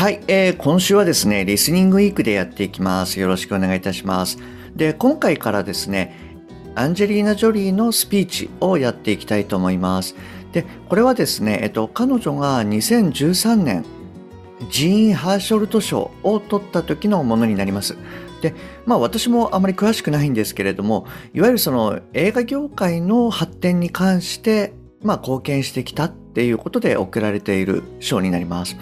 はい、えー、今週はですねリスニングウィークでやっていきます。よろしくお願いいたします。で今回からですねアンジェリーナ・ジョリーのスピーチをやっていきたいと思います。でこれはですね、えっと、彼女が2013年ジーン・ハーショルト賞を取った時のものになります。でまあ私もあまり詳しくないんですけれどもいわゆるその映画業界の発展に関してまあ貢献してきたっていうことで贈られている賞になります。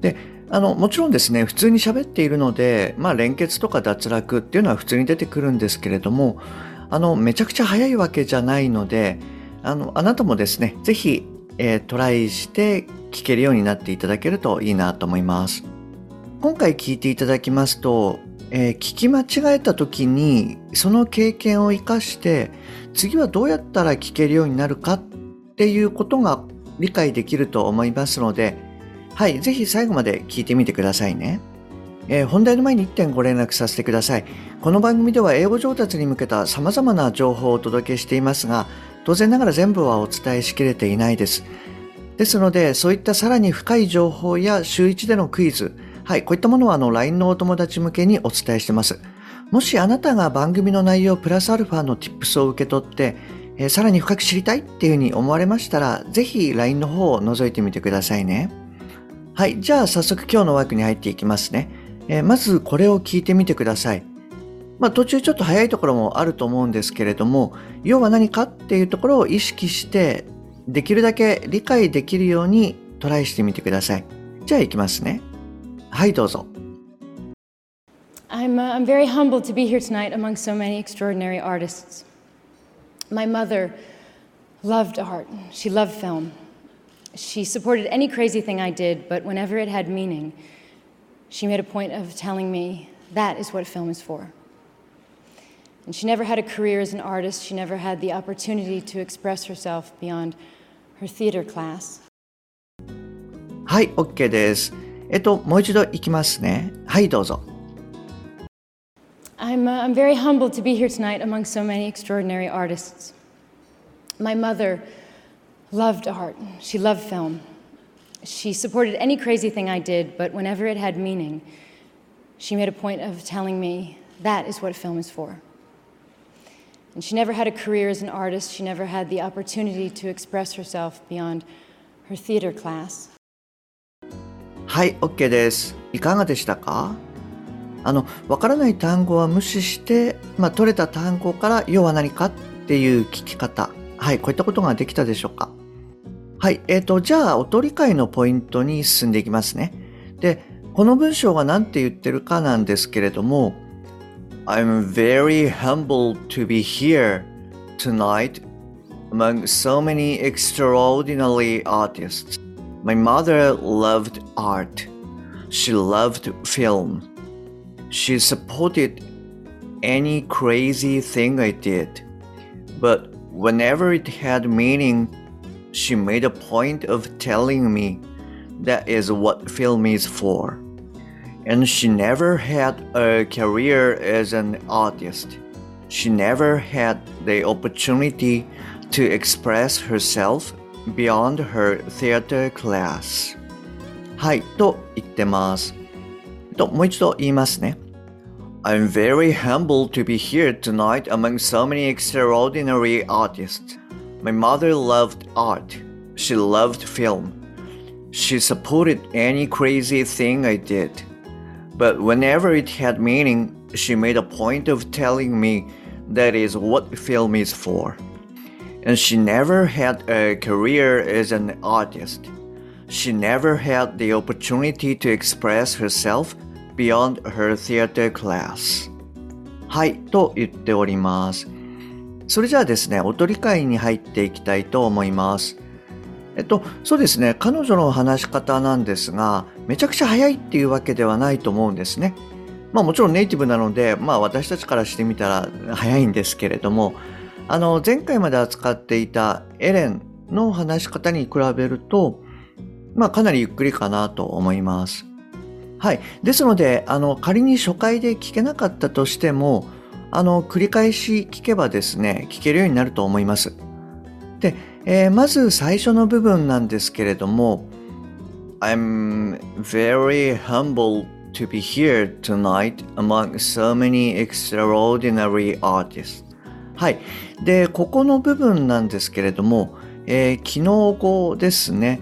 であのもちろんですね普通に喋っているので、まあ、連結とか脱落っていうのは普通に出てくるんですけれどもあのめちゃくちゃ早いわけじゃないのであのあなたもですね是非、えー、トライして聞けるようになっていただけるといいなと思います。今回聞いていただきますとえー、聞き間違えた時にその経験を生かして次はどうやったら聞けるようになるかっていうことが理解できると思いますので、はい、ぜひ最後まで聞いてみてくださいね。えー、本題の前に1点ご連絡させてください。この番組では英語上達に向けた様々な情報をお届けしていますが、当然ながら全部はお伝えしきれていないです。ですので、そういったさらに深い情報や週1でのクイズ、はい、こういったものはあの LINE のお友達向けにお伝えしてます。もしあなたが番組の内容プラスアルファの Tips を受け取って、えー、さらに深く知りたいっていうふうに思われましたら、ぜひ LINE の方を覗いてみてくださいね。はい、じゃあ早速今日の枠に入っていきますね。えー、まずこれを聞いてみてください。まあ、途中ちょっと早いところもあると思うんですけれども、要は何かっていうところを意識して、できるだけ理解できるようにトライしてみてください。じゃあいきますね。はいどうぞ I'm, uh, I'm very humbled to be here tonight among so many extraordinary artists. My mother loved art. She loved film. She supported any crazy thing I did, but whenever it had meaning, she made a point of telling me that is what film is for. And she never had a career as an artist. She never had the opportunity to express herself beyond her theater class. はい、OK です。えっと、もう一度いきますね。はい、どうぞ。I'm, uh, I'm very humbled to be here tonight among so many extraordinary artists. My mother loved art, she loved film. She supported any crazy thing I did, but whenever it had meaning, she made a point of telling me that is what film is for. And she never had a career as an artist, she never had the opportunity to express herself beyond her theater class. はい、OK です。いかがでしたかあの、わからない単語は無視して、まあ、取れた単語から要は何かっていう聞き方。はい、こういったことができたでしょうか はい、えっ、ー、と、じゃあ、音理解のポイントに進んでいきますね。で、この文章が何て言ってるかなんですけれども、I'm very humbled to be here tonight among so many extraordinary artists. My mother loved art. She loved film. She supported any crazy thing I did. But whenever it had meaning, she made a point of telling me that is what film is for. And she never had a career as an artist. She never had the opportunity to express herself beyond her theater class はいと言ってますともう一度言いますね I'm very humbled to be here tonight among so many extraordinary artists. My mother loved art. She loved film. She supported any crazy thing I did. But whenever it had meaning, she made a point of telling me that is what film is for. and she never had a career as an artist. She never had the opportunity to express herself beyond her theater class. はい、と言っております。 それじゃあですね、音理解に入っていきたいと思います。えっと、そうですね。彼女の話し方なんですが、めちゃくちゃ早いっていうわけではないと思うんですね。まあもちろんネイティブなので、まあ私たちからしてみたら早いんですけれども、あの、前回まで扱っていたエレンの話し方に比べると、まあかなりゆっくりかなと思います。はい。ですので、あの、仮に初回で聞けなかったとしても、あの、繰り返し聞けばですね、聞けるようになると思います。で、えー、まず最初の部分なんですけれども、I'm very humble to be here tonight among so many extraordinary artists. はい。で、ここの部分なんですけれども、えー、機能語ですね。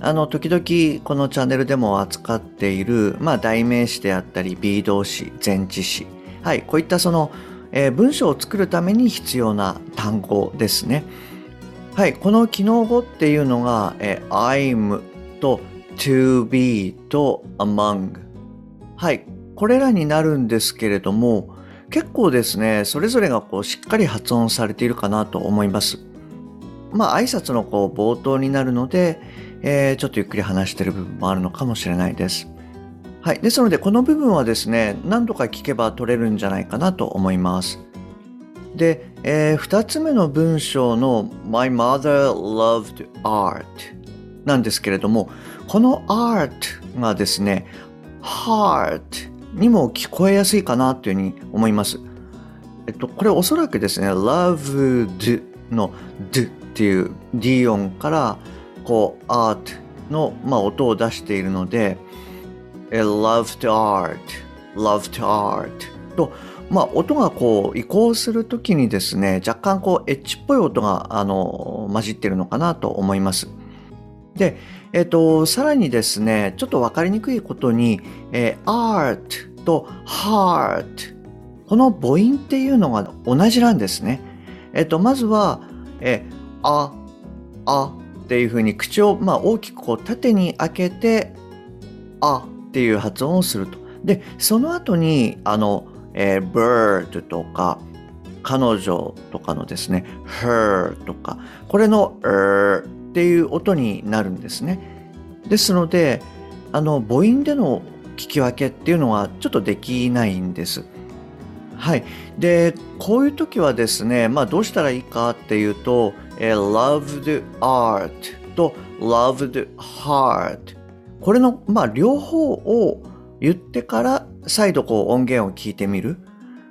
あの、時々このチャンネルでも扱っている、まあ、代名詞であったり、B 動詞、前置詞。はい。こういったその、えー、文章を作るために必要な単語ですね。はい。この機能語っていうのが、えー、I'm と to be と among はい。これらになるんですけれども、結構ですね、それぞれがこうしっかり発音されているかなと思います。まあ、挨拶のこう冒頭になるので、えー、ちょっとゆっくり話してる部分もあるのかもしれないです。はい。ですので、この部分はですね、何度か聞けば取れるんじゃないかなと思います。で、えー、2つ目の文章の My mother loved art なんですけれども、この art がですね、heart にも聞こえやすいかなというふうに思います。えっと、これおそらくですね、loved の d っていう d 音からこう art の、まあ、音を出しているので、loved art, loved art と、まあ、音がこう移行するときにですね、若干こうエッジっぽい音があの混じってるのかなと思います。で、えっ、ー、と、さらにですね、ちょっとわかりにくいことに、えー、art と heart この母音っていうのが同じなんですね。えっ、ー、と、まずは、えー、あ、あっていうふうに口を、まあ、大きくこう縦に開けて、あっていう発音をすると。で、その後に、あの、えー、bird とか、彼女とかのですね、her とか、これの er っていう音になるんですね。ですので、あの母音での聞き分けっていうのはちょっとできないんです。はい。で、こういう時はですね、まあどうしたらいいかっていうと、え loved art と loved heart これの、まあ両方を言ってから再度こう音源を聞いてみる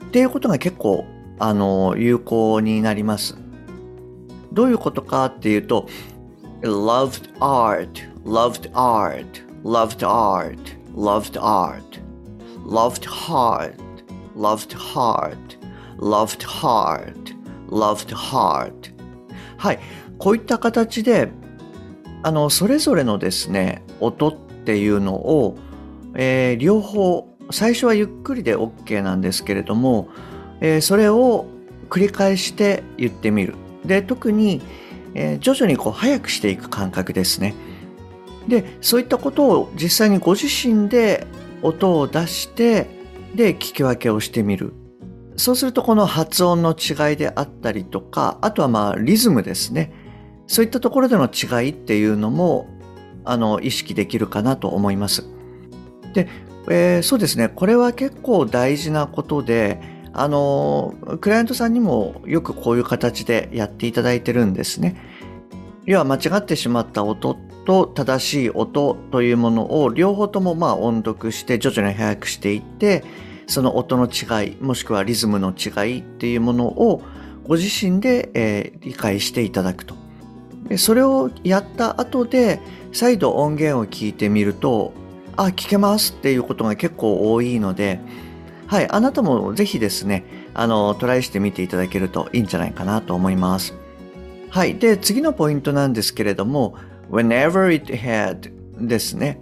っていうことが結構あの有効になります。どういうことかっていうと、loved art, loved art, loved art, loved art, loved heart, loved heart, loved heart, loved heart はい。こういった形で、あの、それぞれのですね、音っていうのを、えー、両方、最初はゆっくりで OK なんですけれども、えー、それを繰り返して言ってみる。で、特に、えー、徐々にこう早くしていく感覚ですね。で、そういったことを実際にご自身で音を出して、で、聞き分けをしてみる。そうするとこの発音の違いであったりとか、あとはまあリズムですね。そういったところでの違いっていうのも、あの、意識できるかなと思います。で、えー、そうですね。これは結構大事なことで、あの、クライアントさんにもよくこういう形でやっていただいてるんですね。要は間違ってしまった音と正しい音というものを両方ともまあ音読して徐々に速くしていって、その音の違い、もしくはリズムの違いっていうものをご自身で、えー、理解していただくと。それをやった後で再度音源を聞いてみると、あ、聞けますっていうことが結構多いので、はい、あなたもぜひですね、あの、トライしてみていただけるといいんじゃないかなと思います。はい。で、次のポイントなんですけれども、whenever it had ですね。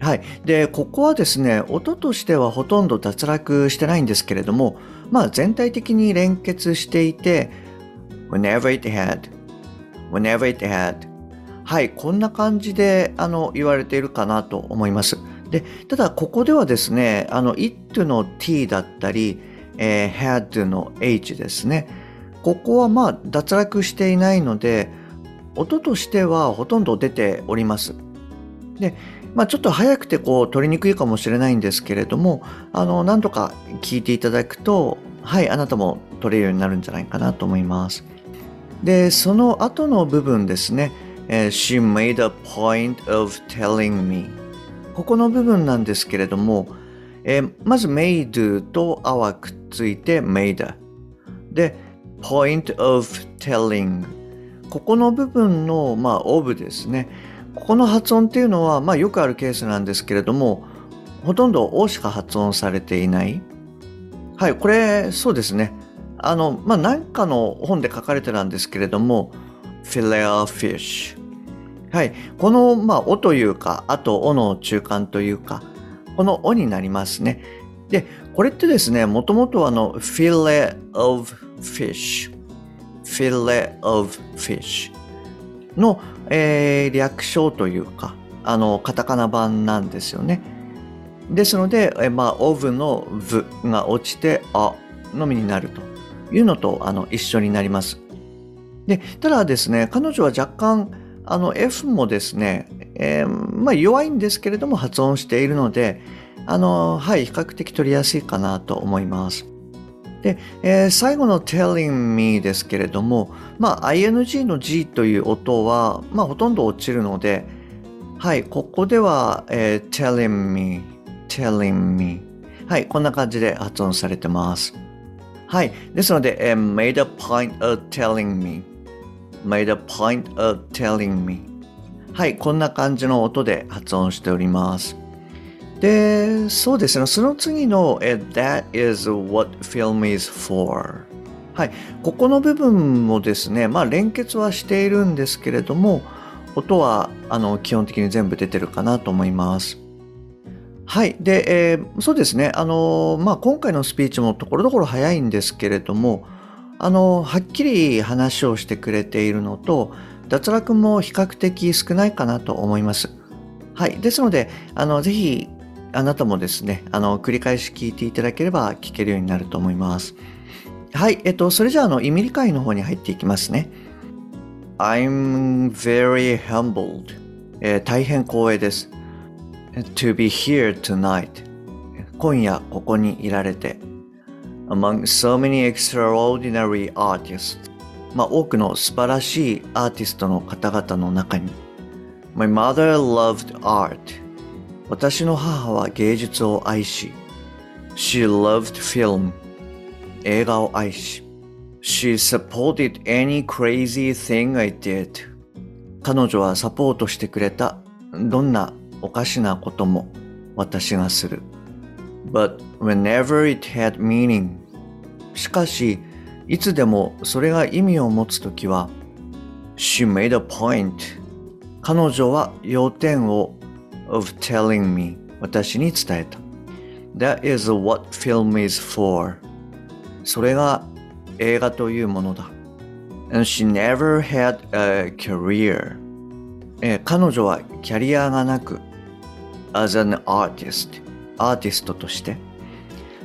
はい。で、ここはですね、音としてはほとんど脱落してないんですけれども、まあ全体的に連結していて、whenever it had, whenever it had はい、こんな感じであの言われているかなと思います。で、ただここではですね、あの it の t だったり、えー、had の h ですね。ここはまあ脱落していないので、音としてはほとんど出ております。で、まあ、ちょっと早くてこう取りにくいかもしれないんですけれども、あの、何とか聞いていただくと、はい、あなたも取れるようになるんじゃないかなと思います。で、その後の部分ですね、She made a point of telling me. ここの部分なんですけれども、えー、まず made と our くっついて made で point of telling ここの部分の、まあ、of ですね。ここの発音っていうのは、まあ、よくあるケースなんですけれどもほとんど O しか発音されていない。はいこれそうですね。あのまあ何かの本で書かれてなんですけれども filet fish はい。このまあ「お」というかあと「お」の中間というかこの「お」になりますね。でこれってですねもともとあの filet of fish filet of fish の、えー、略称というかあのカタカナ版なんですよね。ですので、えまあ、of の v が落ちてあのみになるというのとあの一緒になります。でただですね彼女は若干あの F もですね、えー、まあ、弱いんですけれども発音しているのであのはい比較的取りやすいかなと思いますで、えー、最後の telling me ですけれども、まあ、ing の G という音は、まあ、ほとんど落ちるので、はい、ここでは、えー、telling me, telling me はい、こんな感じで発音されてます。はい、ですので、えー、made a point of telling me made a point of telling me はい、こんな感じの音で発音しております。で、そうですね、その次の That is what film is for はい、ここの部分もですね、まあ連結はしているんですけれども、音はあの基本的に全部出てるかなと思います。はい。で、えー、そうですね。あの、まあ、今回のスピーチもところどころ早いんですけれども、あの、はっきり話をしてくれているのと、脱落も比較的少ないかなと思います。はい。ですので、あの、ぜひ、あなたもですね、あの、繰り返し聞いていただければ聞けるようになると思います。はい。えっと、それじゃあ、あの、意味理解の方に入っていきますね。I'm very humbled、えー、大変光栄です。to be here tonight 今夜ここにいられて among so many extraordinary artists まあ多くの素晴らしいアーティストの方々の中に My mother loved art 私の母は芸術を愛し She loved film 映画を愛し She supported any crazy thing I did 彼女はサポートしてくれたどんなおかしなことも私がする But whenever it had meaning しかしいつでもそれが意味を持つときは She made a point 彼女は要点を of telling me 私に伝えた That is what film is for それが映画というものだ And she never had a career 彼女はキャリアがなく as an artist アーティストとして。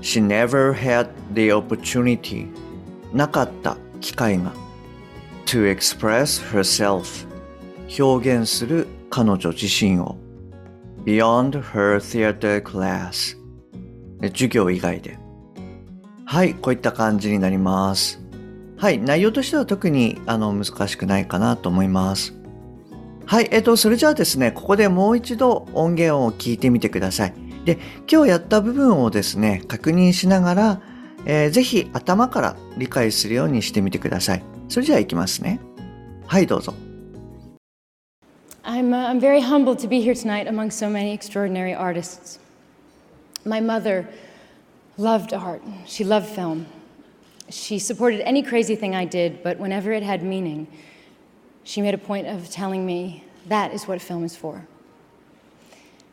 She never had the opportunity なかった機会が。To express herself 表現する彼女自身を。Beyond her theater class 授業以外で。はいこういった感じになります。はい内容としては特にあの難しくないかなと思います。はい、えっと、それじゃあですね、ここでもう一度音源を聞いてみてください。で、今日やった部分をですね、確認しながら、えー、ぜひ頭から理解するようにしてみてください。それじゃあいきますね。はい、どうぞ。I'm, uh, I'm very humbled to be here tonight among so many extraordinary artists. My mother loved art. She loved film. She supported any crazy thing I did, but whenever it had meaning, she made a point of telling me that is what film is for.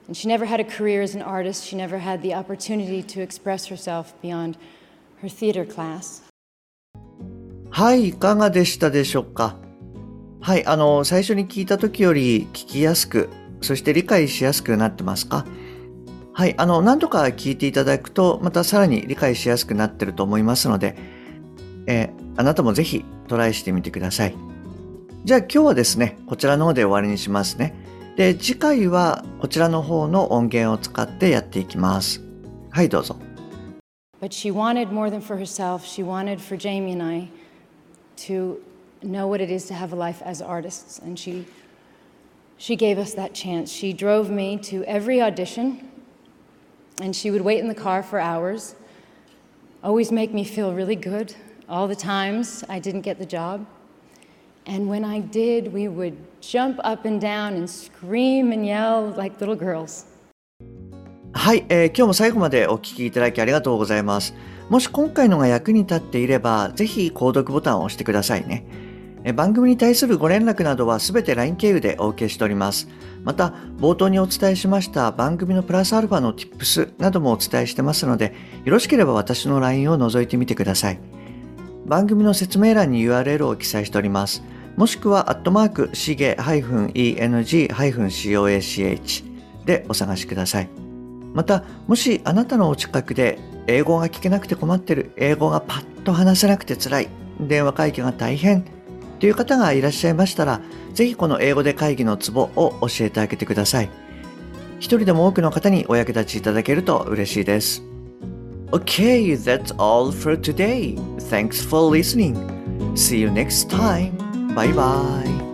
And she never had a career as an artist. She never had the opportunity to express herself beyond her theater class. はい、いかがでしたでしょうか？はい、あの、最初に聞いた時より聞きやすく、そして理解しやすくなってますか？はい、あの、何度か聞いていただくと、またさらに理解しやすくなってると思いますので、えー、あなたもぜひトライしてみてください。じゃあ今日はですね、こちらの方で終わりにしますね。で、次回はこちらの方の音源を使ってやっていきます。はい、どうぞ。But she wanted more than for herself. She wanted for Jamie and I to know what it is to have a life as artists. And she, she gave us that chance. She drove me to every audition, and she would wait in the car for hours, always make me feel really good all the times I didn't get the job. And when I did, we would jump up and down and scream and yell like little girls. はい、えー、今日も最後までお聞きいただきありがとうございます。もし今回のが役に立っていれば、ぜひ購読ボタンを押してくださいね。え番組に対するご連絡などはすべて LINE 経由でお受けしております。また、冒頭にお伝えしました番組のプラスアルファの Tips などもお伝えしてますので、よろしければ私の LINE を覗いてみてください。番組の説明欄に URL を記載しております。もしくは、アットマーク、しげ -eng-coach でお探しください。また、もしあなたのお近くで英語が聞けなくて困ってる、英語がパッと話せなくて辛い、電話会議が大変という方がいらっしゃいましたら、ぜひこの英語で会議のツボを教えてあげてください。一人でも多くの方にお役立ちいただけると嬉しいです。Okay, that's all for today. Thanks for listening. See you next time. バイバイ。